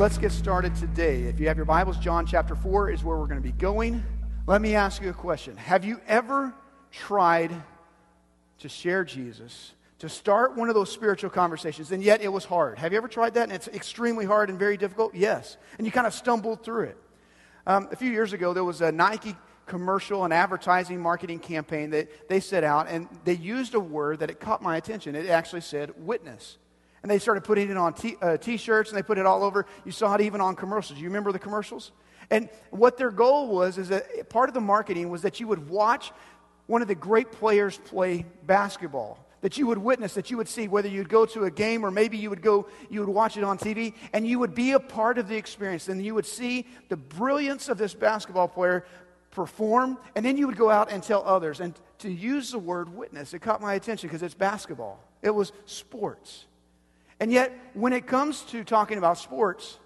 let's get started today. If you have your Bibles, John chapter 4 is where we're going to be going. Let me ask you a question Have you ever tried to share Jesus, to start one of those spiritual conversations, and yet it was hard? Have you ever tried that and it's extremely hard and very difficult? Yes. And you kind of stumbled through it. Um, a few years ago, there was a Nike commercial and advertising marketing campaign that they set out, and they used a word that it caught my attention. It actually said witness. And they started putting it on t uh, shirts and they put it all over. You saw it even on commercials. You remember the commercials? And what their goal was is that part of the marketing was that you would watch one of the great players play basketball. That you would witness, that you would see, whether you'd go to a game or maybe you would go, you would watch it on TV, and you would be a part of the experience. And you would see the brilliance of this basketball player perform, and then you would go out and tell others. And to use the word witness, it caught my attention because it's basketball, it was sports. And yet, when it comes to talking about sports,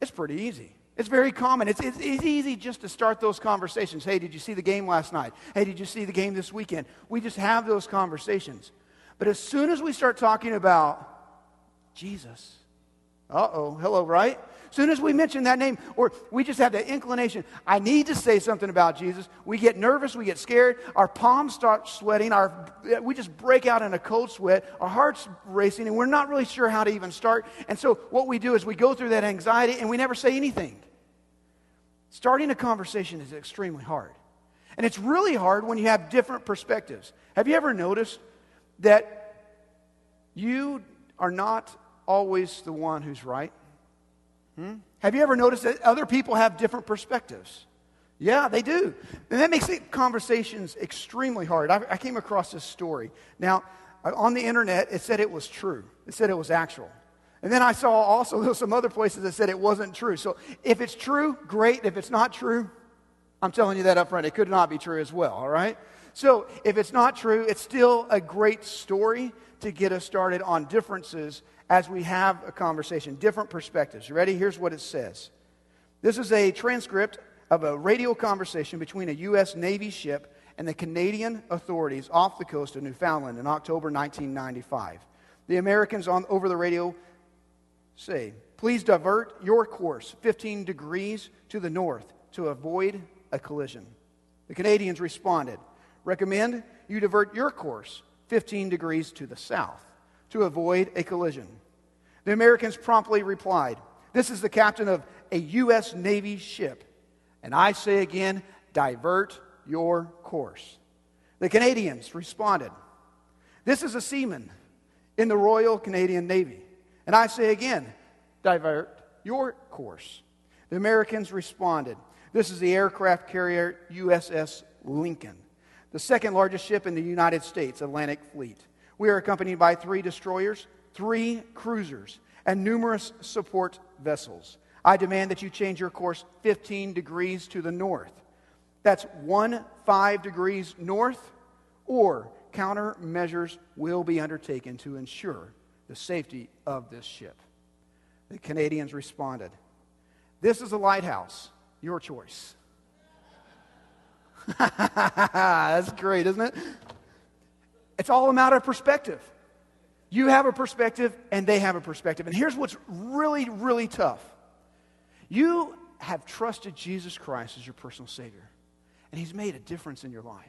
it's pretty easy. It's very common. It's, it's, it's, easy just to start those conversations. Hey, did you see the game last night? Hey, did you see the game this weekend? We just have those conversations. But as soon as we start talking about Jesus, uh oh, hello, right? Soon as we mention that name, or we just have that inclination, I need to say something about Jesus, we get nervous, we get scared, our palms start sweating, our, we just break out in a cold sweat, our heart's racing, and we're not really sure how to even start. And so what we do is we go through that anxiety and we never say anything. Starting a conversation is extremely hard. And it's really hard when you have different perspectives. Have you ever noticed that you are not always the one who's right? Hmm? Have you ever noticed that other people have different perspectives? Yeah, they do. And that makes conversations extremely hard. I, I came across this story. Now, on the internet, it said it was true, it said it was actual. And then I saw also there some other places that said it wasn't true. So if it's true, great. If it's not true, I'm telling you that up front. It could not be true as well, all right? So if it's not true, it's still a great story to get us started on differences as we have a conversation, different perspectives. You ready? Here's what it says. This is a transcript of a radio conversation between a U.S. Navy ship and the Canadian authorities off the coast of Newfoundland in October 1995. The Americans on, over the radio say, Please divert your course 15 degrees to the north to avoid a collision. The Canadians responded, Recommend you divert your course 15 degrees to the south to avoid a collision. The Americans promptly replied, This is the captain of a U.S. Navy ship, and I say again, divert your course. The Canadians responded, This is a seaman in the Royal Canadian Navy, and I say again, divert your course. The Americans responded, This is the aircraft carrier USS Lincoln, the second largest ship in the United States Atlantic Fleet. We are accompanied by three destroyers, three cruisers, and numerous support vessels. I demand that you change your course 15 degrees to the north. That's one five degrees north, or countermeasures will be undertaken to ensure the safety of this ship. The Canadians responded, This is a lighthouse, your choice. That's great, isn't it? It's all a matter of perspective. You have a perspective, and they have a perspective. And here's what's really, really tough you have trusted Jesus Christ as your personal Savior, and He's made a difference in your life.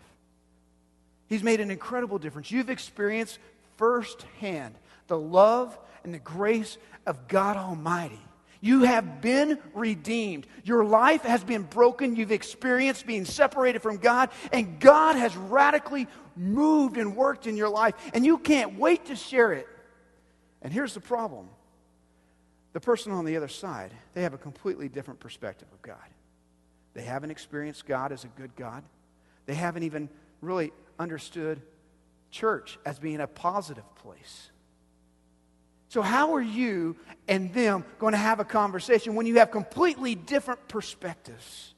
He's made an incredible difference. You've experienced firsthand the love and the grace of God Almighty. You have been redeemed. Your life has been broken. You've experienced being separated from God, and God has radically moved and worked in your life, and you can't wait to share it. And here's the problem the person on the other side, they have a completely different perspective of God. They haven't experienced God as a good God, they haven't even really understood church as being a positive place. So, how are you and them going to have a conversation when you have completely different perspectives?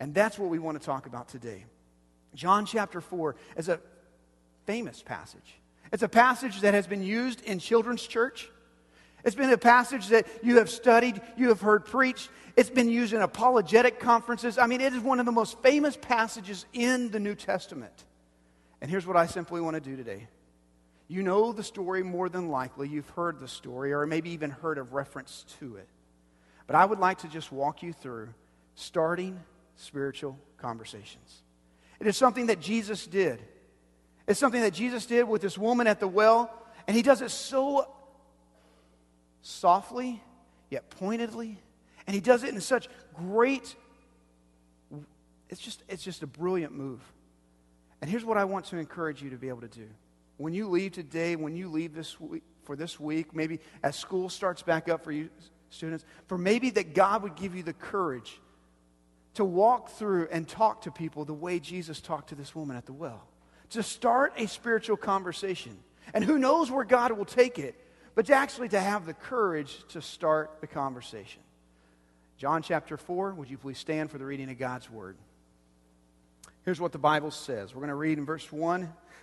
And that's what we want to talk about today. John chapter 4 is a famous passage. It's a passage that has been used in children's church. It's been a passage that you have studied, you have heard preached. It's been used in apologetic conferences. I mean, it is one of the most famous passages in the New Testament. And here's what I simply want to do today. You know the story more than likely. You've heard the story, or maybe even heard of reference to it. But I would like to just walk you through starting spiritual conversations. It is something that Jesus did. It's something that Jesus did with this woman at the well, and he does it so softly, yet pointedly, and he does it in such great it's just it's just a brilliant move. And here's what I want to encourage you to be able to do. When you leave today, when you leave this week, for this week, maybe as school starts back up for you students, for maybe that God would give you the courage to walk through and talk to people the way Jesus talked to this woman at the well. To start a spiritual conversation. And who knows where God will take it, but to actually to have the courage to start the conversation. John chapter 4, would you please stand for the reading of God's word? Here's what the Bible says. We're going to read in verse 1.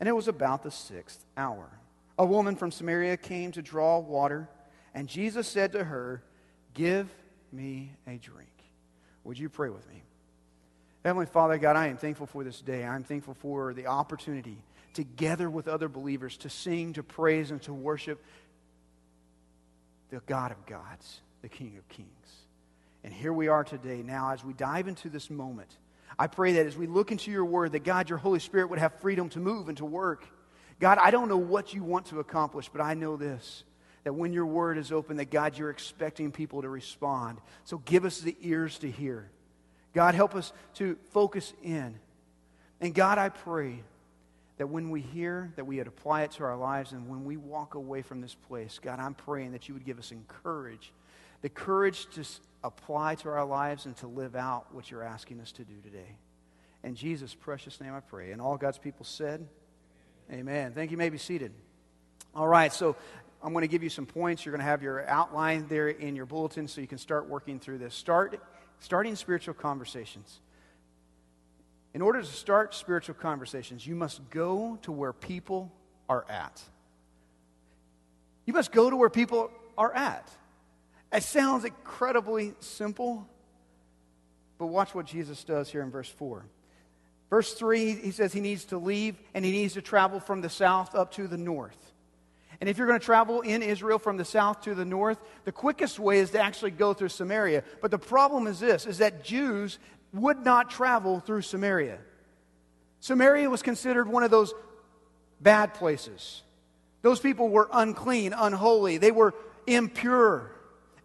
And it was about the sixth hour. A woman from Samaria came to draw water, and Jesus said to her, Give me a drink. Would you pray with me? Heavenly Father, God, I am thankful for this day. I'm thankful for the opportunity together with other believers to sing, to praise, and to worship the God of gods, the King of kings. And here we are today now as we dive into this moment. I pray that as we look into your word, that God, your Holy Spirit would have freedom to move and to work. God, I don't know what you want to accomplish, but I know this that when your word is open, that God, you're expecting people to respond. So give us the ears to hear. God, help us to focus in. And God, I pray that when we hear, that we would apply it to our lives, and when we walk away from this place, God, I'm praying that you would give us courage, the courage to apply to our lives and to live out what you're asking us to do today. In Jesus' precious name I pray. And all God's people said, Amen. Thank you. you may be seated. All right, so I'm going to give you some points. You're going to have your outline there in your bulletin so you can start working through this. Start starting spiritual conversations. In order to start spiritual conversations, you must go to where people are at. You must go to where people are at. It sounds incredibly simple, but watch what Jesus does here in verse 4. Verse 3, he says he needs to leave and he needs to travel from the south up to the north. And if you're going to travel in Israel from the south to the north, the quickest way is to actually go through Samaria. But the problem is this is that Jews would not travel through Samaria. Samaria was considered one of those bad places. Those people were unclean, unholy, they were impure.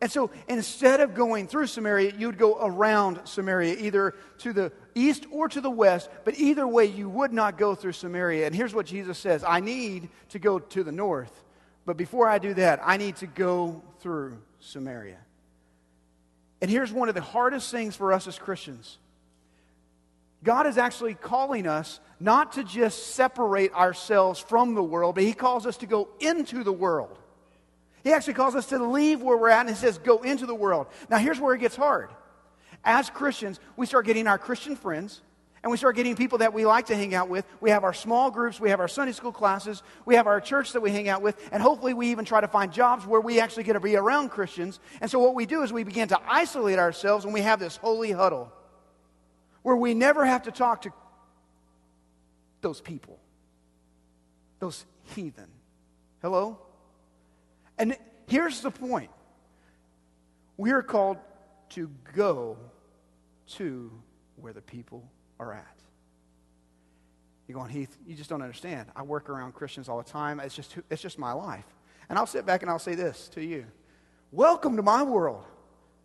And so instead of going through Samaria, you'd go around Samaria, either to the east or to the west, but either way, you would not go through Samaria. And here's what Jesus says I need to go to the north, but before I do that, I need to go through Samaria. And here's one of the hardest things for us as Christians God is actually calling us not to just separate ourselves from the world, but He calls us to go into the world. He actually calls us to leave where we're at and he says, go into the world. Now, here's where it gets hard. As Christians, we start getting our Christian friends and we start getting people that we like to hang out with. We have our small groups, we have our Sunday school classes, we have our church that we hang out with, and hopefully we even try to find jobs where we actually get to be around Christians. And so what we do is we begin to isolate ourselves and we have this holy huddle where we never have to talk to those people, those heathen. Hello? And here's the point we are called to go to where the people are at. You're going, Heath, you just don't understand. I work around Christians all the time. It's just, it's just my life. And I'll sit back and I'll say this to you Welcome to my world.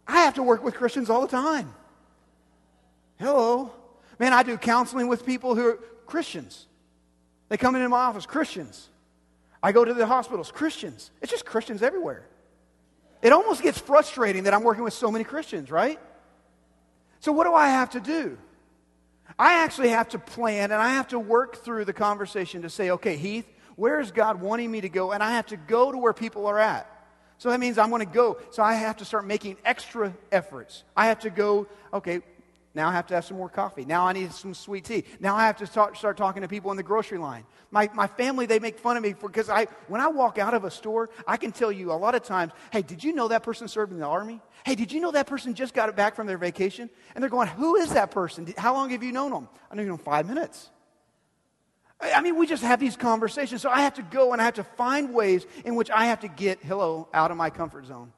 I have to work with Christians all the time. Hello. Man, I do counseling with people who are Christians. They come into my office, Christians. I go to the hospitals, Christians. It's just Christians everywhere. It almost gets frustrating that I'm working with so many Christians, right? So, what do I have to do? I actually have to plan and I have to work through the conversation to say, okay, Heath, where is God wanting me to go? And I have to go to where people are at. So that means I'm going to go. So I have to start making extra efforts. I have to go, okay, now I have to have some more coffee. Now I need some sweet tea. Now I have to start, start talking to people in the grocery line. My, my family, they make fun of me because I, when I walk out of a store, I can tell you a lot of times, hey, did you know that person served in the army? Hey, did you know that person just got back from their vacation? And they're going, who is that person? How long have you known them? I know you know five minutes. I mean, we just have these conversations. So I have to go and I have to find ways in which I have to get, hello, out of my comfort zone.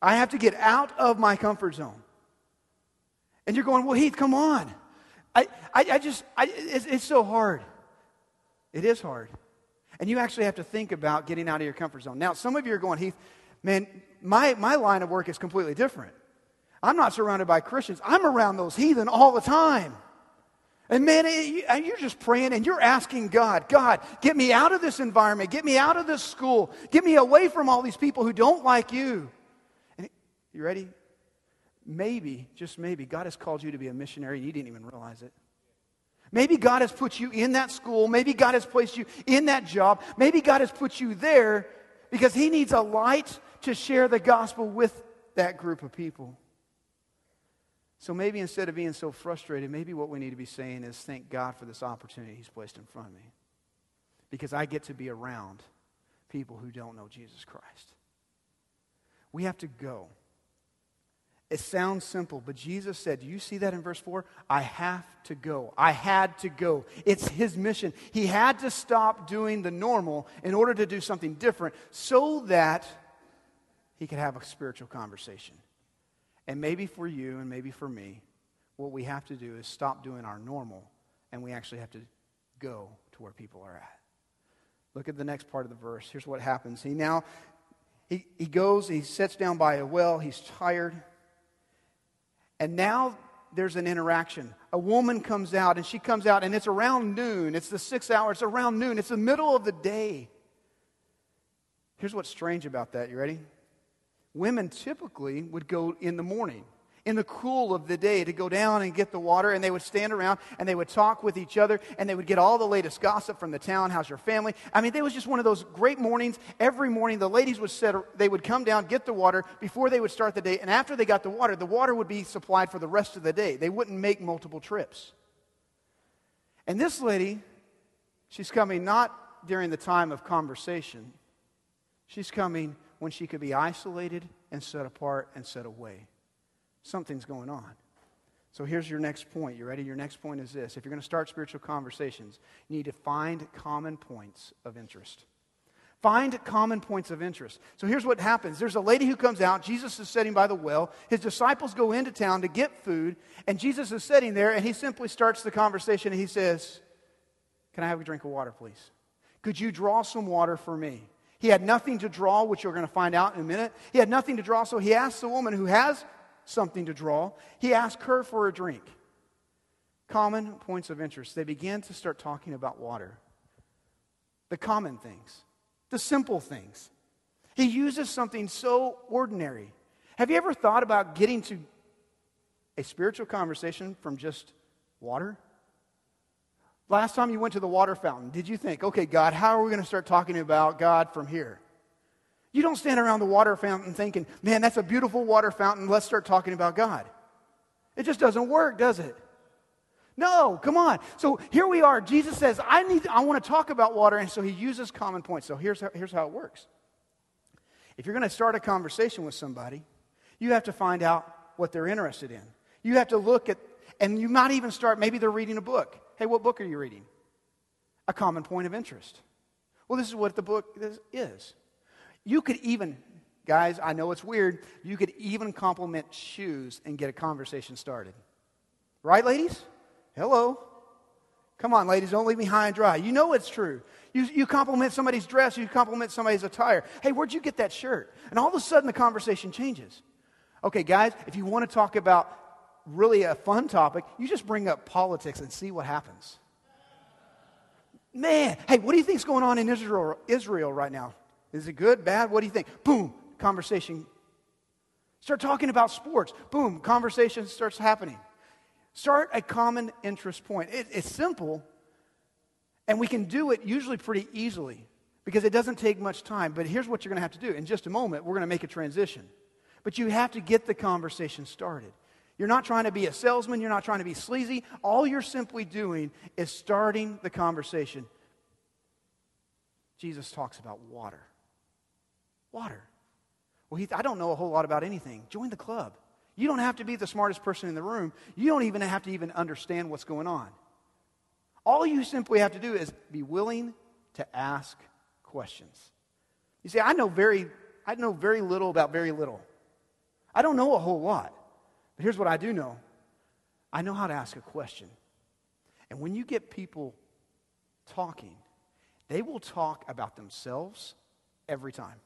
I have to get out of my comfort zone. And you're going, well, Heath, come on. I, I, I just, I, it's, it's so hard. It is hard. And you actually have to think about getting out of your comfort zone. Now, some of you are going, Heath, man, my, my line of work is completely different. I'm not surrounded by Christians, I'm around those heathen all the time. And man, you're just praying and you're asking God, God, get me out of this environment, get me out of this school, get me away from all these people who don't like you. And you ready? Maybe, just maybe, God has called you to be a missionary and you didn't even realize it. Maybe God has put you in that school. Maybe God has placed you in that job. Maybe God has put you there because He needs a light to share the gospel with that group of people. So maybe instead of being so frustrated, maybe what we need to be saying is thank God for this opportunity He's placed in front of me. Because I get to be around people who don't know Jesus Christ. We have to go. It sounds simple, but Jesus said, Do you see that in verse 4? I have to go. I had to go. It's his mission. He had to stop doing the normal in order to do something different so that he could have a spiritual conversation. And maybe for you and maybe for me, what we have to do is stop doing our normal and we actually have to go to where people are at. Look at the next part of the verse. Here's what happens. He now he, he goes, he sits down by a well, he's tired. And now there's an interaction. A woman comes out, and she comes out, and it's around noon. It's the six hour. It's around noon. It's the middle of the day. Here's what's strange about that. You ready? Women typically would go in the morning in the cool of the day to go down and get the water, and they would stand around and they would talk with each other, and they would get all the latest gossip from the town. How's your family? I mean, it was just one of those great mornings. Every morning, the ladies would set, they would come down, get the water before they would start the day, and after they got the water, the water would be supplied for the rest of the day. They wouldn't make multiple trips. And this lady, she's coming not during the time of conversation. She's coming when she could be isolated and set apart and set away something's going on. So here's your next point. You ready? Your next point is this. If you're going to start spiritual conversations, you need to find common points of interest. Find common points of interest. So here's what happens there's a lady who comes out. Jesus is sitting by the well. His disciples go into town to get food, and Jesus is sitting there, and he simply starts the conversation, and he says, Can I have a drink of water, please? Could you draw some water for me? He had nothing to draw, which you're going to find out in a minute. He had nothing to draw, so he asks the woman who has something to draw. He asked her for a drink. Common points of interest. They began to start talking about water. The common things, the simple things. He uses something so ordinary. Have you ever thought about getting to a spiritual conversation from just water? Last time you went to the water fountain, did you think, okay, God, how are we going to start talking about God from here? You don't stand around the water fountain thinking, man, that's a beautiful water fountain. Let's start talking about God. It just doesn't work, does it? No, come on. So here we are. Jesus says, I, need, I want to talk about water. And so he uses common points. So here's how, here's how it works. If you're going to start a conversation with somebody, you have to find out what they're interested in. You have to look at, and you might even start, maybe they're reading a book. Hey, what book are you reading? A common point of interest. Well, this is what the book is. You could even, guys, I know it's weird, you could even compliment shoes and get a conversation started. Right, ladies? Hello. Come on, ladies, don't leave me high and dry. You know it's true. You, you compliment somebody's dress, you compliment somebody's attire. Hey, where'd you get that shirt? And all of a sudden the conversation changes. Okay, guys, if you want to talk about really a fun topic, you just bring up politics and see what happens. Man, hey, what do you think's going on in Israel, Israel right now? Is it good, bad? What do you think? Boom, conversation. Start talking about sports. Boom, conversation starts happening. Start a common interest point. It, it's simple, and we can do it usually pretty easily because it doesn't take much time. But here's what you're going to have to do. In just a moment, we're going to make a transition. But you have to get the conversation started. You're not trying to be a salesman, you're not trying to be sleazy. All you're simply doing is starting the conversation. Jesus talks about water. Water. Well, I don't know a whole lot about anything. Join the club. You don't have to be the smartest person in the room. You don't even have to even understand what's going on. All you simply have to do is be willing to ask questions. You see, I know very, I know very little about very little. I don't know a whole lot. But here's what I do know. I know how to ask a question. And when you get people talking, they will talk about themselves every time.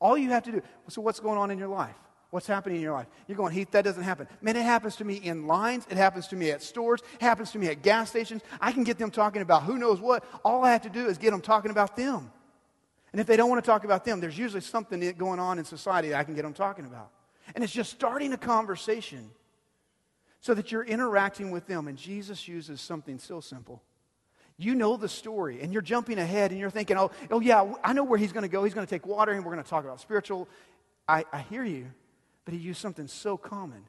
All you have to do, so what's going on in your life? What's happening in your life? You're going, Heath, that doesn't happen. Man, it happens to me in lines. It happens to me at stores. It happens to me at gas stations. I can get them talking about who knows what. All I have to do is get them talking about them. And if they don't want to talk about them, there's usually something going on in society that I can get them talking about. And it's just starting a conversation so that you're interacting with them. And Jesus uses something so simple. You know the story, and you're jumping ahead, and you're thinking, oh, oh yeah, I know where he's going to go. He's going to take water, and we're going to talk about spiritual. I, I hear you. But he used something so common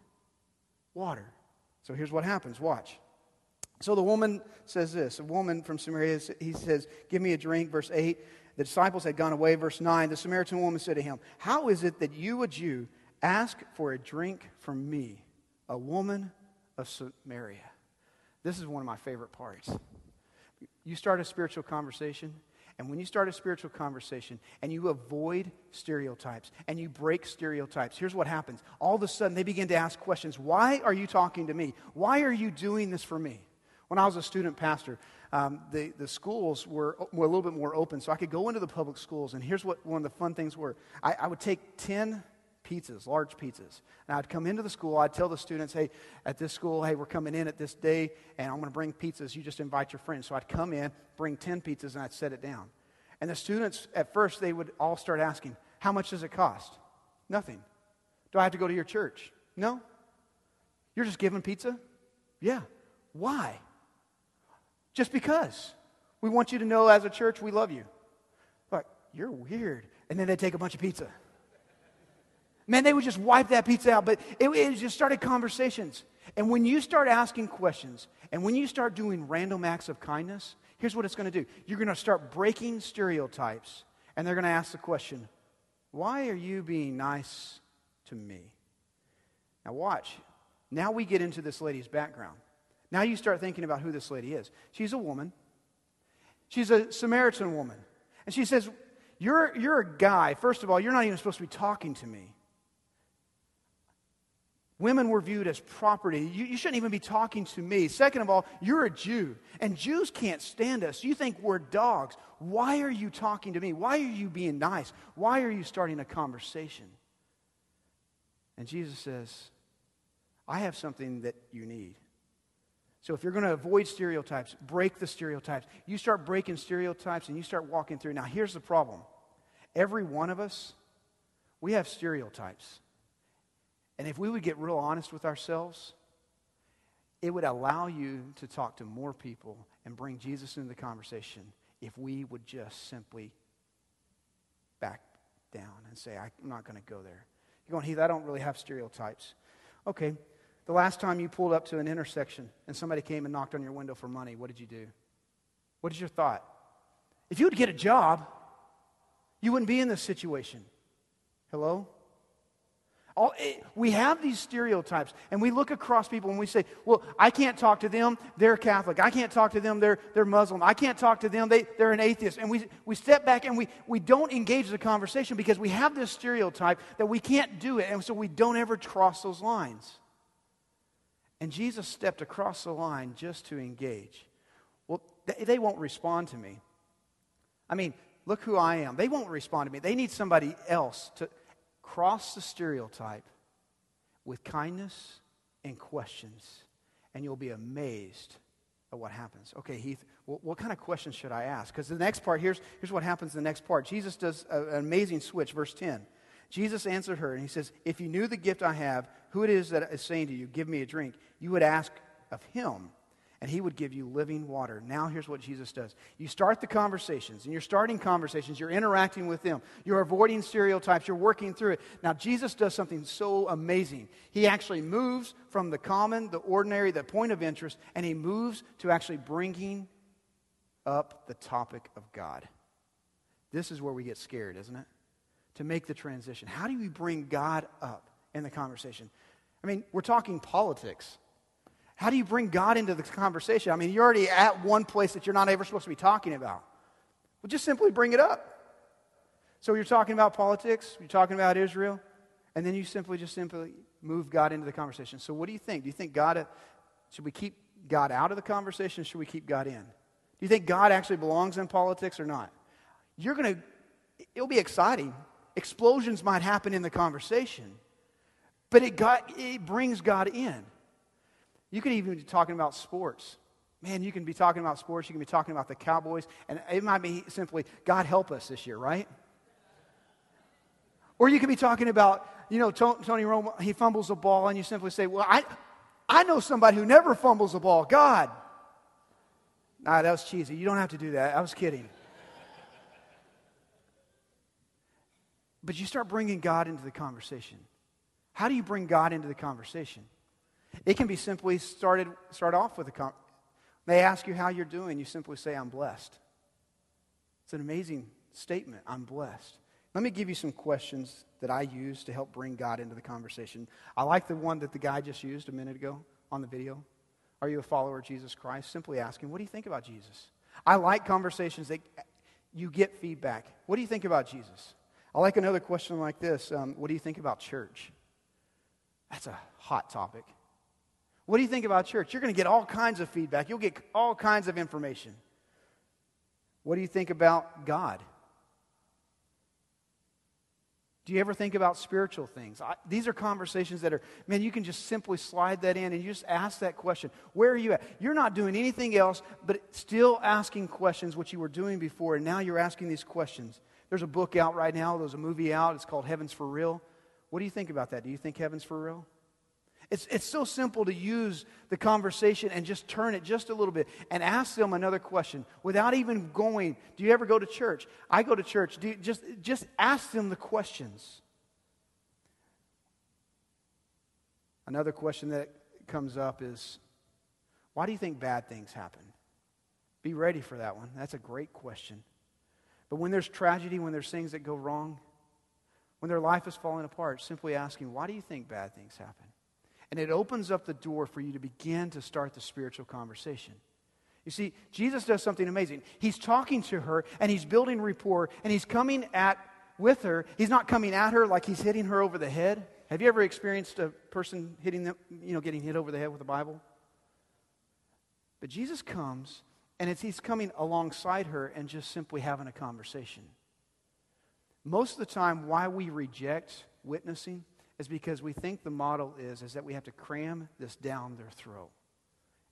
water. So here's what happens. Watch. So the woman says this a woman from Samaria, he says, Give me a drink. Verse 8. The disciples had gone away. Verse 9. The Samaritan woman said to him, How is it that you, a Jew, ask for a drink from me, a woman of Samaria? This is one of my favorite parts. You start a spiritual conversation, and when you start a spiritual conversation and you avoid stereotypes and you break stereotypes, here's what happens. All of a sudden, they begin to ask questions Why are you talking to me? Why are you doing this for me? When I was a student pastor, um, the, the schools were, were a little bit more open, so I could go into the public schools. And here's what one of the fun things were I, I would take 10 pizzas, large pizzas. And I'd come into the school, I'd tell the students, hey, at this school, hey, we're coming in at this day, and I'm going to bring pizzas. You just invite your friends. So I'd come in, bring 10 pizzas, and I'd set it down. And the students, at first, they would all start asking, how much does it cost? Nothing. Do I have to go to your church? No. You're just giving pizza? Yeah. Why? Just because. We want you to know as a church we love you. Like, you're weird. And then they take a bunch of pizza. Man, they would just wipe that pizza out, but it, it just started conversations. And when you start asking questions and when you start doing random acts of kindness, here's what it's going to do you're going to start breaking stereotypes, and they're going to ask the question, Why are you being nice to me? Now, watch. Now we get into this lady's background. Now you start thinking about who this lady is. She's a woman, she's a Samaritan woman. And she says, you're, you're a guy. First of all, you're not even supposed to be talking to me. Women were viewed as property. You, you, shouldn't even be talking to me. Second of all, you're a Jew, and Jews can't stand us. You think we're dogs. Why are you talking to me? Why are you being nice? Why are you starting a conversation? And Jesus says, I have something that you need. So if you're going to avoid stereotypes, break the stereotypes. You start breaking stereotypes and you start walking through. Now, here's the problem every one of us, we have stereotypes. And if we would get real honest with ourselves, it would allow you to talk to more people and bring Jesus into the conversation if we would just simply back down and say, I'm not going to go there. You're going, Heath, I don't really have stereotypes. Okay, the last time you pulled up to an intersection and somebody came and knocked on your window for money, what did you do? What is your thought? If you would get a job, you wouldn't be in this situation. Hello? All, eh, we have these stereotypes, and we look across people and we say, Well, I can't talk to them, they're Catholic. I can't talk to them, they're, they're Muslim. I can't talk to them, they, they're an atheist. And we, we step back and we, we don't engage the conversation because we have this stereotype that we can't do it, and so we don't ever cross those lines. And Jesus stepped across the line just to engage. Well, they, they won't respond to me. I mean, look who I am. They won't respond to me. They need somebody else to cross the stereotype with kindness and questions, and you'll be amazed at what happens. Okay, Heath, what, what kind of questions should I ask? Because the next part, here's, here's what happens in the next part. Jesus does a, an amazing switch, verse 10. Jesus answered her, and he says, If you knew the gift I have, who it is that is saying to you, Give me a drink, you would ask of him, and he would give you living water. Now, here's what Jesus does you start the conversations, and you're starting conversations, you're interacting with them, you're avoiding stereotypes, you're working through it. Now, Jesus does something so amazing. He actually moves from the common, the ordinary, the point of interest, and he moves to actually bringing up the topic of God. This is where we get scared, isn't it? To make the transition. How do we bring God up in the conversation? I mean, we're talking politics. How do you bring God into the conversation? I mean, you're already at one place that you're not ever supposed to be talking about. Well, just simply bring it up. So you're talking about politics, you're talking about Israel, and then you simply just simply move God into the conversation. So what do you think? Do you think God, uh, should we keep God out of the conversation? should we keep God in? Do you think God actually belongs in politics or not? You're going to, it'll be exciting. Explosions might happen in the conversation, but it, got, it brings God in. You could even be talking about sports. Man, you can be talking about sports. You can be talking about the Cowboys. And it might be simply, God help us this year, right? Or you could be talking about, you know, Tony Romo, he fumbles a ball, and you simply say, Well, I, I know somebody who never fumbles a ball. God. Nah, that was cheesy. You don't have to do that. I was kidding. but you start bringing God into the conversation. How do you bring God into the conversation? It can be simply started, start off with a com- they ask you how you're doing. You simply say, I'm blessed. It's an amazing statement. I'm blessed. Let me give you some questions that I use to help bring God into the conversation. I like the one that the guy just used a minute ago on the video. Are you a follower of Jesus Christ? Simply asking, What do you think about Jesus? I like conversations that you get feedback. What do you think about Jesus? I like another question like this um, What do you think about church? That's a hot topic. What do you think about church? You're going to get all kinds of feedback, you'll get all kinds of information. What do you think about God? Do you ever think about spiritual things? I, these are conversations that are, man, you can just simply slide that in and you just ask that question. Where are you at? You're not doing anything else but still asking questions, which you were doing before, and now you're asking these questions. There's a book out right now, there's a movie out, it's called Heaven's for Real. What do you think about that? Do you think heaven's for real? It's, it's so simple to use the conversation and just turn it just a little bit and ask them another question without even going. Do you ever go to church? I go to church. Do just, just ask them the questions. Another question that comes up is why do you think bad things happen? Be ready for that one. That's a great question. But when there's tragedy, when there's things that go wrong, when their life is falling apart, simply asking, why do you think bad things happen? And it opens up the door for you to begin to start the spiritual conversation. You see, Jesus does something amazing. He's talking to her and he's building rapport and he's coming at with her. He's not coming at her like he's hitting her over the head. Have you ever experienced a person hitting them, you know, getting hit over the head with the Bible? But Jesus comes and he's coming alongside her and just simply having a conversation. Most of the time, why we reject witnessing is because we think the model is, is that we have to cram this down their throat.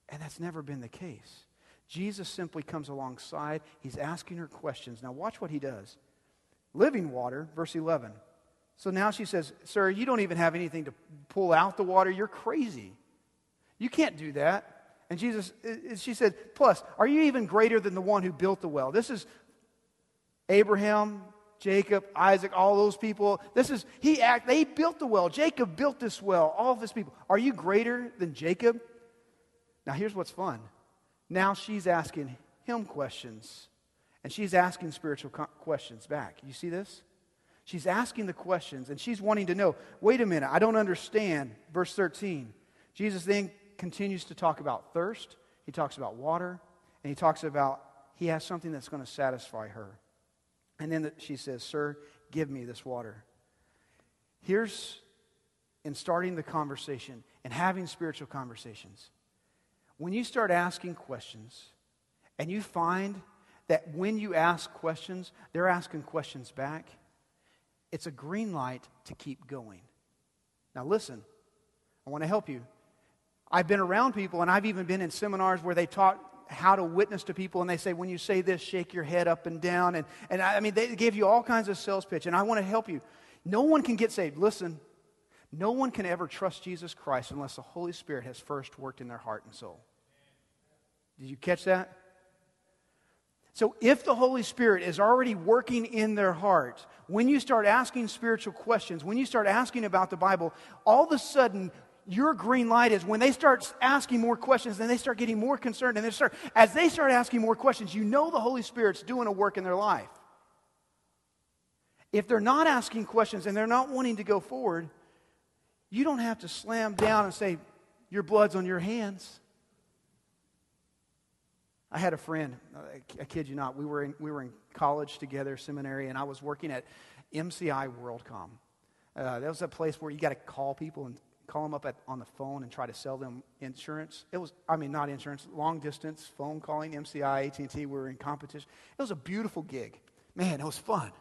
And that's never been the case. Jesus simply comes alongside. He's asking her questions. Now, watch what he does. Living water, verse 11. So now she says, Sir, you don't even have anything to pull out the water. You're crazy. You can't do that. And Jesus, she said, Plus, are you even greater than the one who built the well? This is Abraham, Jacob, Isaac, all those people. This is, he act, they built the well. Jacob built this well, all of his people. Are you greater than Jacob? Now, here's what's fun. Now she's asking him questions, and she's asking spiritual questions back. You see this? She's asking the questions, and she's wanting to know wait a minute, I don't understand. Verse 13. Jesus then continues to talk about thirst, he talks about water, and he talks about he has something that's going to satisfy her. And then she says, Sir, give me this water. Here's in starting the conversation and having spiritual conversations. When you start asking questions and you find that when you ask questions, they're asking questions back, it's a green light to keep going. Now, listen, I want to help you. I've been around people, and I've even been in seminars where they taught how to witness to people, and they say, when you say this, shake your head up and down. And, and I, I mean, they give you all kinds of sales pitch, and I want to help you. No one can get saved. Listen, no one can ever trust Jesus Christ unless the Holy Spirit has first worked in their heart and soul. Did you catch that? So, if the Holy Spirit is already working in their heart, when you start asking spiritual questions, when you start asking about the Bible, all of a sudden your green light is when they start asking more questions, then they start getting more concerned. And they start, as they start asking more questions, you know the Holy Spirit's doing a work in their life. If they're not asking questions and they're not wanting to go forward, you don't have to slam down and say, Your blood's on your hands. I had a friend, I kid you not, we were in, we were in college together, seminary, and I was working at MCI WorldCom. Uh, that was a place where you got to call people and call them up at, on the phone and try to sell them insurance. It was, I mean, not insurance, long distance phone calling, MCI, AT&T. We were in competition. It was a beautiful gig. Man, it was fun.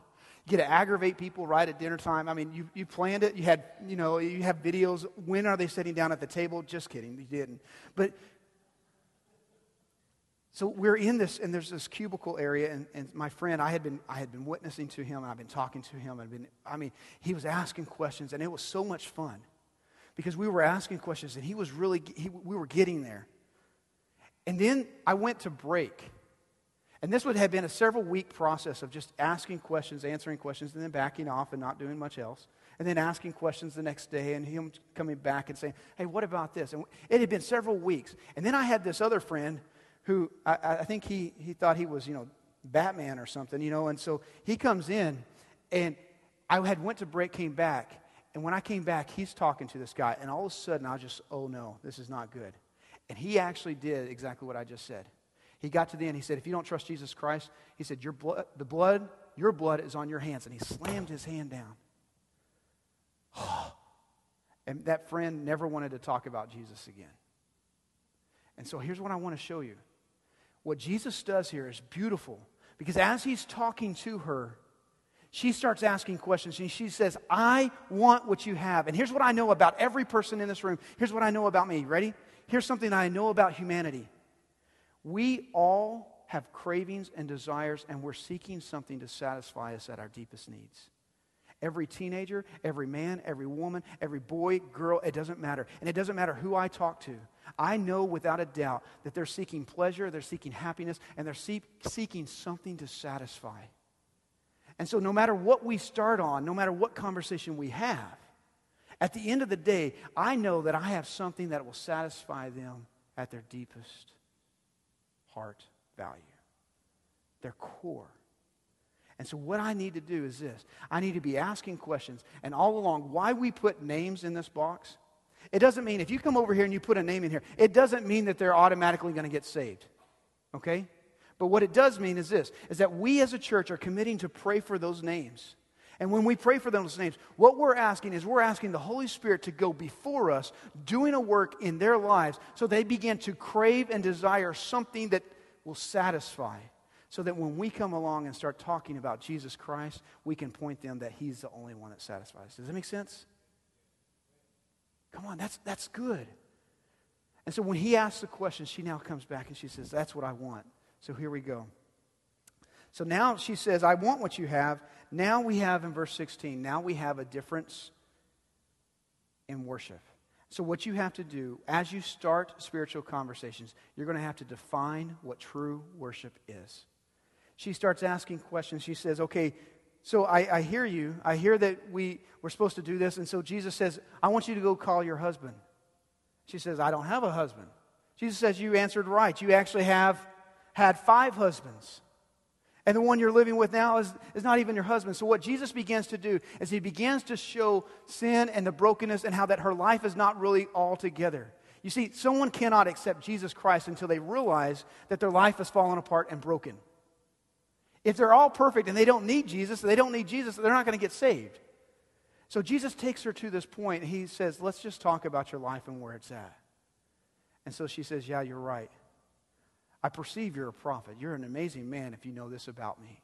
You get to aggravate people right at dinner time. I mean, you, you planned it. You had, you know, you have videos. When are they sitting down at the table? Just kidding. You didn't. But so we're in this, and there's this cubicle area, and, and my friend, I had been I had been witnessing to him, and I've been talking to him. I've been, I mean, he was asking questions, and it was so much fun because we were asking questions, and he was really he, we were getting there. And then I went to break, and this would have been a several week process of just asking questions, answering questions, and then backing off and not doing much else. And then asking questions the next day, and him coming back and saying, "Hey, what about this?" And it had been several weeks, and then I had this other friend who I, I think he, he thought he was, you know, Batman or something, you know, and so he comes in and I had went to break, came back, and when I came back, he's talking to this guy, and all of a sudden I just, oh no, this is not good. And he actually did exactly what I just said. He got to the end, he said, if you don't trust Jesus Christ, he said, your blood, the blood, your blood is on your hands. And he slammed his hand down. and that friend never wanted to talk about Jesus again. And so here's what I want to show you what Jesus does here is beautiful because as he's talking to her, she starts asking questions and she says, I want what you have. And here's what I know about every person in this room. Here's what I know about me. Ready? Here's something I know about humanity. We all have cravings and desires, and we're seeking something to satisfy us at our deepest needs. Every teenager, every man, every woman, every boy, girl, it doesn't matter. And it doesn't matter who I talk to. I know without a doubt that they're seeking pleasure, they're seeking happiness, and they're see- seeking something to satisfy. And so, no matter what we start on, no matter what conversation we have, at the end of the day, I know that I have something that will satisfy them at their deepest heart value, their core. And so, what I need to do is this I need to be asking questions. And all along, why we put names in this box, it doesn't mean if you come over here and you put a name in here, it doesn't mean that they're automatically going to get saved. Okay? But what it does mean is this is that we as a church are committing to pray for those names. And when we pray for those names, what we're asking is we're asking the Holy Spirit to go before us, doing a work in their lives so they begin to crave and desire something that will satisfy so that when we come along and start talking about Jesus Christ, we can point them that He's the only one that satisfies. Does that make sense? Come on, that's, that's good. And so when he asks the question, she now comes back and she says, That's what I want. So here we go. So now she says, I want what you have. Now we have in verse 16, now we have a difference in worship. So, what you have to do as you start spiritual conversations, you're going to have to define what true worship is she starts asking questions. She says, Okay, so I, I hear you. I hear that we, we're supposed to do this. And so Jesus says, I want you to go call your husband. She says, I don't have a husband. Jesus says, You answered right. You actually have had five husbands. And the one you're living with now is, is not even your husband. So, what Jesus begins to do is he begins to show sin and the brokenness and how that her life is not really all together. You see, someone cannot accept Jesus Christ until they realize that their life has fallen apart and broken. If they're all perfect and they don't need Jesus, they don't need Jesus, they're not going to get saved. So Jesus takes her to this point. He says, Let's just talk about your life and where it's at. And so she says, Yeah, you're right. I perceive you're a prophet. You're an amazing man if you know this about me.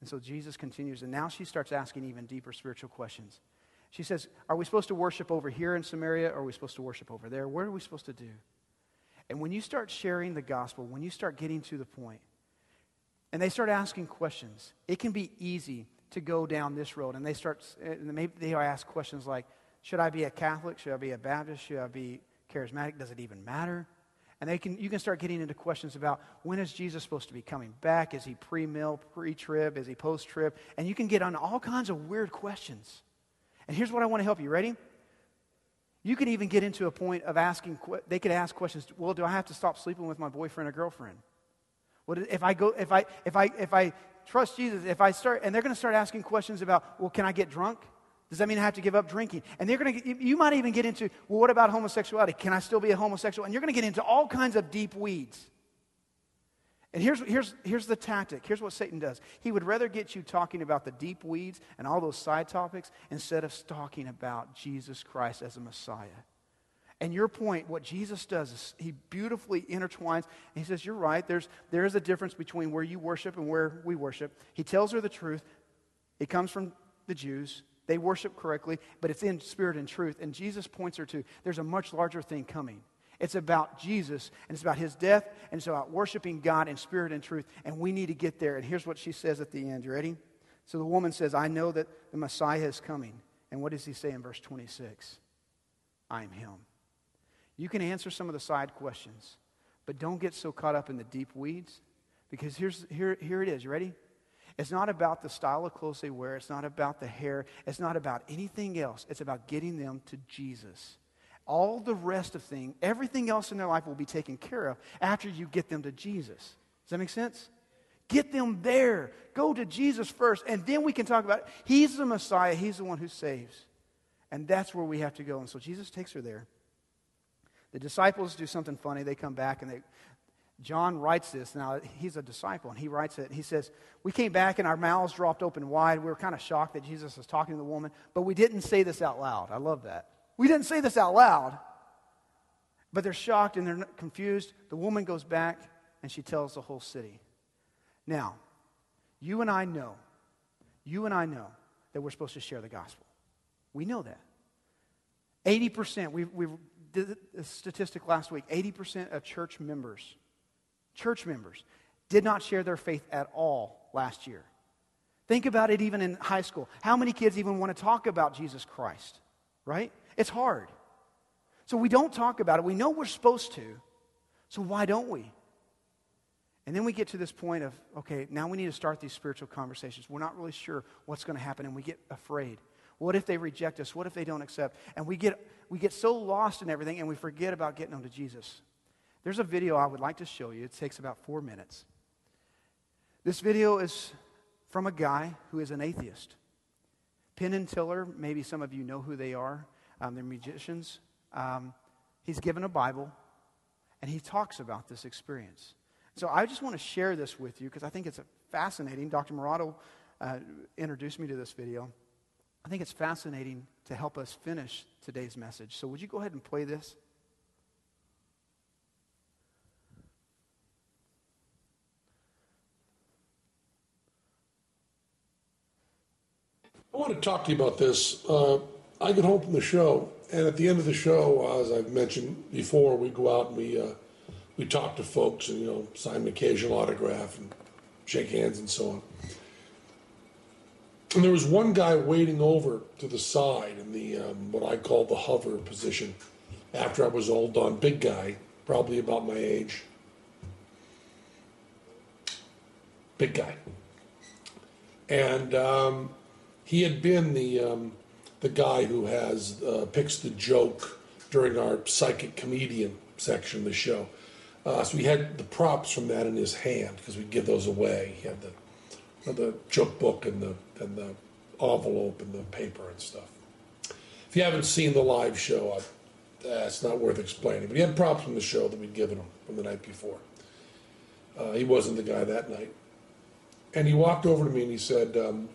And so Jesus continues, and now she starts asking even deeper spiritual questions. She says, Are we supposed to worship over here in Samaria or are we supposed to worship over there? What are we supposed to do? And when you start sharing the gospel, when you start getting to the point, and they start asking questions. It can be easy to go down this road. And they start, and maybe they ask questions like, should I be a Catholic? Should I be a Baptist? Should I be charismatic? Does it even matter? And they can, you can start getting into questions about when is Jesus supposed to be coming back? Is he pre mill, pre trib? Is he post trib? And you can get on all kinds of weird questions. And here's what I want to help you. Ready? You could even get into a point of asking, they could ask questions, well, do I have to stop sleeping with my boyfriend or girlfriend? What if I go, if I, if I, if I trust Jesus, if I start, and they're going to start asking questions about, well, can I get drunk? Does that mean I have to give up drinking? And they're going to, you might even get into, well, what about homosexuality? Can I still be a homosexual? And you're going to get into all kinds of deep weeds. And here's, here's, here's the tactic. Here's what Satan does. He would rather get you talking about the deep weeds and all those side topics instead of talking about Jesus Christ as a Messiah. And your point, what Jesus does is he beautifully intertwines. He says, You're right. There's, there is a difference between where you worship and where we worship. He tells her the truth. It comes from the Jews. They worship correctly, but it's in spirit and truth. And Jesus points her to there's a much larger thing coming. It's about Jesus, and it's about his death, and it's about worshiping God in spirit and truth. And we need to get there. And here's what she says at the end. You ready? So the woman says, I know that the Messiah is coming. And what does he say in verse 26? I am him. You can answer some of the side questions, but don't get so caught up in the deep weeds because here's, here, here it is. You ready? It's not about the style of clothes they wear. It's not about the hair. It's not about anything else. It's about getting them to Jesus. All the rest of things, everything else in their life will be taken care of after you get them to Jesus. Does that make sense? Get them there. Go to Jesus first, and then we can talk about it. He's the Messiah, He's the one who saves. And that's where we have to go. And so Jesus takes her there. The disciples do something funny. They come back and they, John writes this. Now, he's a disciple, and he writes it. He says, We came back and our mouths dropped open wide. We were kind of shocked that Jesus was talking to the woman, but we didn't say this out loud. I love that. We didn't say this out loud, but they're shocked and they're confused. The woman goes back and she tells the whole city. Now, you and I know, you and I know that we're supposed to share the gospel. We know that. 80%, we, we did a statistic last week 80% of church members church members did not share their faith at all last year. Think about it even in high school. How many kids even want to talk about Jesus Christ? Right? It's hard. So we don't talk about it. We know we're supposed to. So why don't we? And then we get to this point of, okay, now we need to start these spiritual conversations. We're not really sure what's going to happen, and we get afraid. What if they reject us? What if they don't accept? And we get, we get so lost in everything, and we forget about getting them to Jesus. There's a video I would like to show you. It takes about four minutes. This video is from a guy who is an atheist. Penn and Teller, maybe some of you know who they are. Um, they're musicians. Um, he's given a Bible, and he talks about this experience. So I just want to share this with you because I think it's fascinating. Dr. Morado uh, introduced me to this video. I think it's fascinating to help us finish today's message. So would you go ahead and play this? I want to talk to you about this. Uh, I get home from the show, and at the end of the show, as I've mentioned before, we go out and we uh, we talk to folks and you know sign an occasional autograph and shake hands and so on. And there was one guy waiting over to the side in the um, what I call the hover position. After I was all done, big guy, probably about my age, big guy, and. Um, he had been the um, the guy who has uh, picks the joke during our psychic comedian section of the show. Uh, so he had the props from that in his hand because we'd give those away. He had the the joke book and the and the envelope and the paper and stuff. If you haven't seen the live show, I, uh, it's not worth explaining. But he had props from the show that we'd given him from the night before. Uh, he wasn't the guy that night. And he walked over to me and he said, um,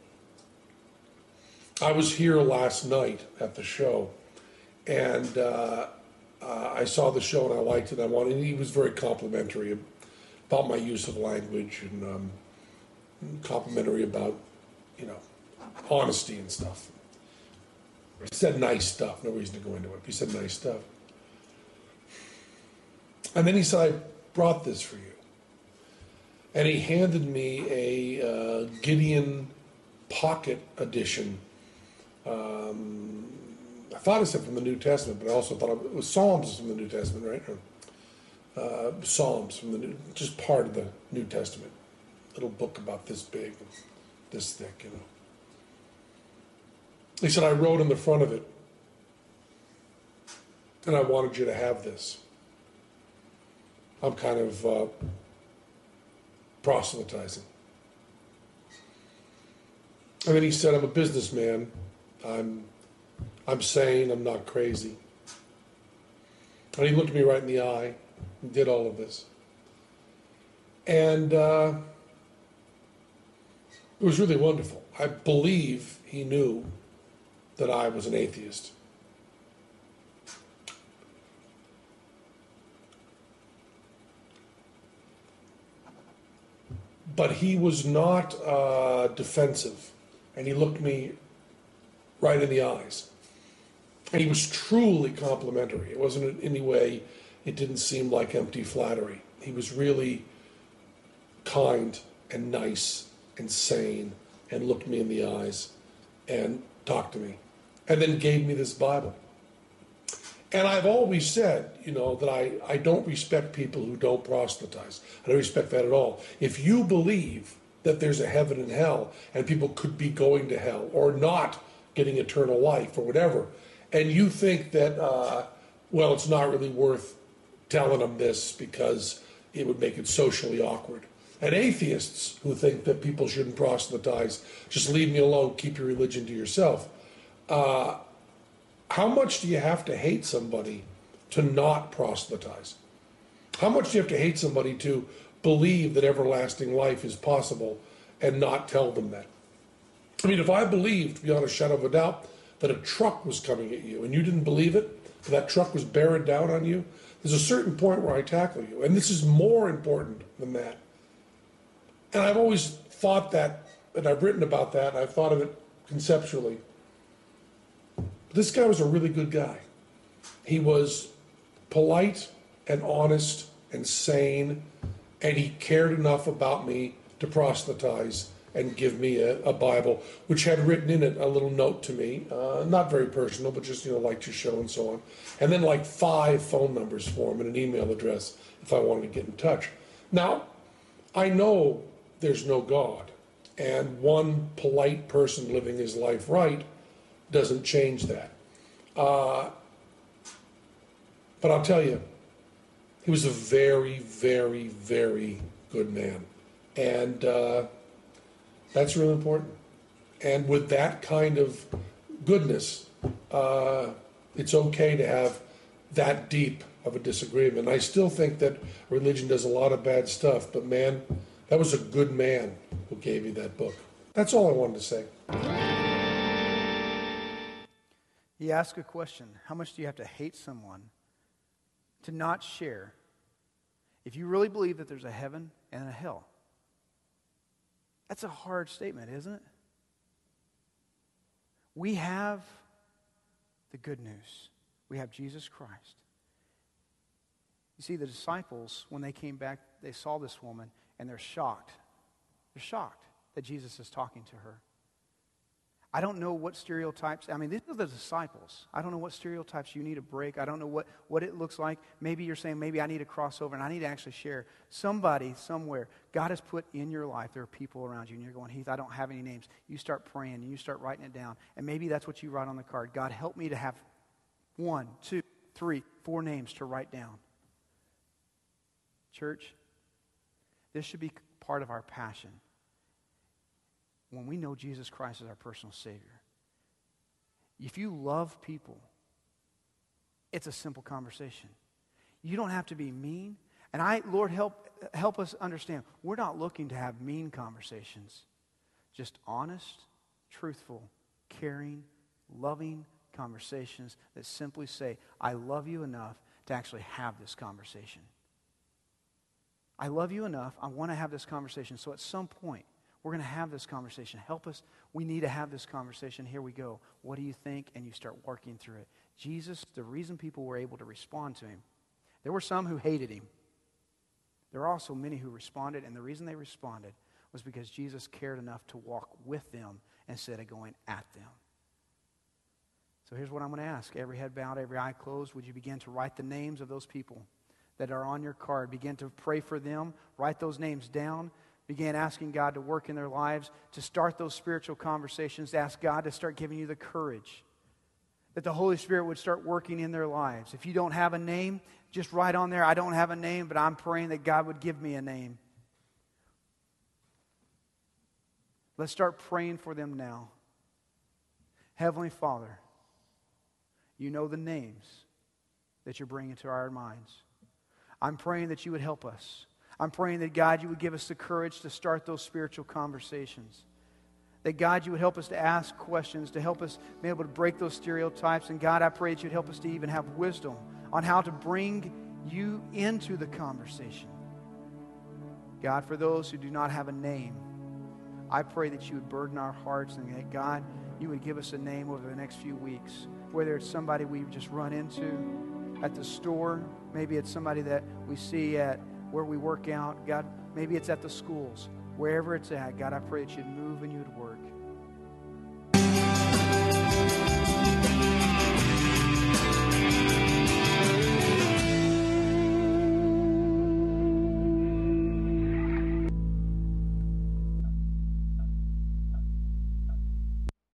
I was here last night at the show, and uh, uh, I saw the show and I liked it. I wanted. He was very complimentary about my use of language and um, complimentary about, you know, honesty and stuff. He said nice stuff. No reason to go into it. He said nice stuff. And then he said, "I brought this for you." And he handed me a uh, Gideon Pocket Edition um, I thought it said from the New Testament, but I also thought it was Psalms from the New Testament, right? uh, Psalms from the New, just part of the New Testament. Little book about this big, this thick, you know. He said, I wrote on the front of it, and I wanted you to have this. I'm kind of uh, proselytizing. And then he said, I'm a businessman. I'm, I'm sane. I'm not crazy. And he looked me right in the eye and did all of this. And uh, it was really wonderful. I believe he knew that I was an atheist. But he was not uh, defensive, and he looked me right in the eyes. And he was truly complimentary. It wasn't in any way, it didn't seem like empty flattery. He was really kind and nice and sane and looked me in the eyes and talked to me and then gave me this Bible. And I've always said, you know, that I, I don't respect people who don't proselytize. I don't respect that at all. If you believe that there's a heaven and hell and people could be going to hell or not getting eternal life or whatever, and you think that, uh, well, it's not really worth telling them this because it would make it socially awkward. And atheists who think that people shouldn't proselytize, just leave me alone, keep your religion to yourself. Uh, how much do you have to hate somebody to not proselytize? How much do you have to hate somebody to believe that everlasting life is possible and not tell them that? I mean, if I believed beyond a shadow of a doubt that a truck was coming at you and you didn't believe it, that truck was bearing down on you, there's a certain point where I tackle you. And this is more important than that. And I've always thought that, and I've written about that, and I've thought of it conceptually. This guy was a really good guy. He was polite and honest and sane, and he cared enough about me to proselytize and give me a, a Bible, which had written in it a little note to me, uh, not very personal, but just, you know, like your show and so on. And then like five phone numbers for him and an email address if I wanted to get in touch. Now, I know there's no God, and one polite person living his life right doesn't change that. Uh, but I'll tell you, he was a very, very, very good man. And uh, that's really important. And with that kind of goodness, uh, it's okay to have that deep of a disagreement. I still think that religion does a lot of bad stuff, but man, that was a good man who gave you that book. That's all I wanted to say. He asked a question How much do you have to hate someone to not share if you really believe that there's a heaven and a hell? That's a hard statement, isn't it? We have the good news. We have Jesus Christ. You see, the disciples, when they came back, they saw this woman and they're shocked. They're shocked that Jesus is talking to her. I don't know what stereotypes, I mean, these are the disciples. I don't know what stereotypes you need to break. I don't know what, what it looks like. Maybe you're saying, maybe I need to cross over and I need to actually share. Somebody, somewhere, God has put in your life, there are people around you, and you're going, Heath, I don't have any names. You start praying and you start writing it down. And maybe that's what you write on the card. God, help me to have one, two, three, four names to write down. Church, this should be part of our passion when we know Jesus Christ as our personal Savior. If you love people, it's a simple conversation. You don't have to be mean. And I, Lord, help, help us understand we're not looking to have mean conversations, just honest, truthful, caring, loving conversations that simply say, I love you enough to actually have this conversation. I love you enough. I want to have this conversation. So at some point, we're going to have this conversation. Help us. We need to have this conversation. Here we go. What do you think? And you start working through it. Jesus, the reason people were able to respond to him, there were some who hated him. There are also many who responded, and the reason they responded was because Jesus cared enough to walk with them instead of going at them. So here's what I'm going to ask every head bowed, every eye closed. Would you begin to write the names of those people that are on your card. Begin to pray for them, write those names down, begin asking God to work in their lives, to start those spiritual conversations, to ask God to start giving you the courage. That the Holy Spirit would start working in their lives. If you don't have a name, just write on there, I don't have a name, but I'm praying that God would give me a name. Let's start praying for them now. Heavenly Father, you know the names that you're bringing to our minds. I'm praying that you would help us. I'm praying that, God, you would give us the courage to start those spiritual conversations. That, God, you would help us to ask questions, to help us be able to break those stereotypes. And, God, I pray that you'd help us to even have wisdom on how to bring you into the conversation. God, for those who do not have a name, I pray that you would burden our hearts and that, God, you would give us a name over the next few weeks. Whether it's somebody we've just run into at the store, maybe it's somebody that we see at where we work out. God, maybe it's at the schools. Wherever it's at, God, I pray that you'd move and you'd work.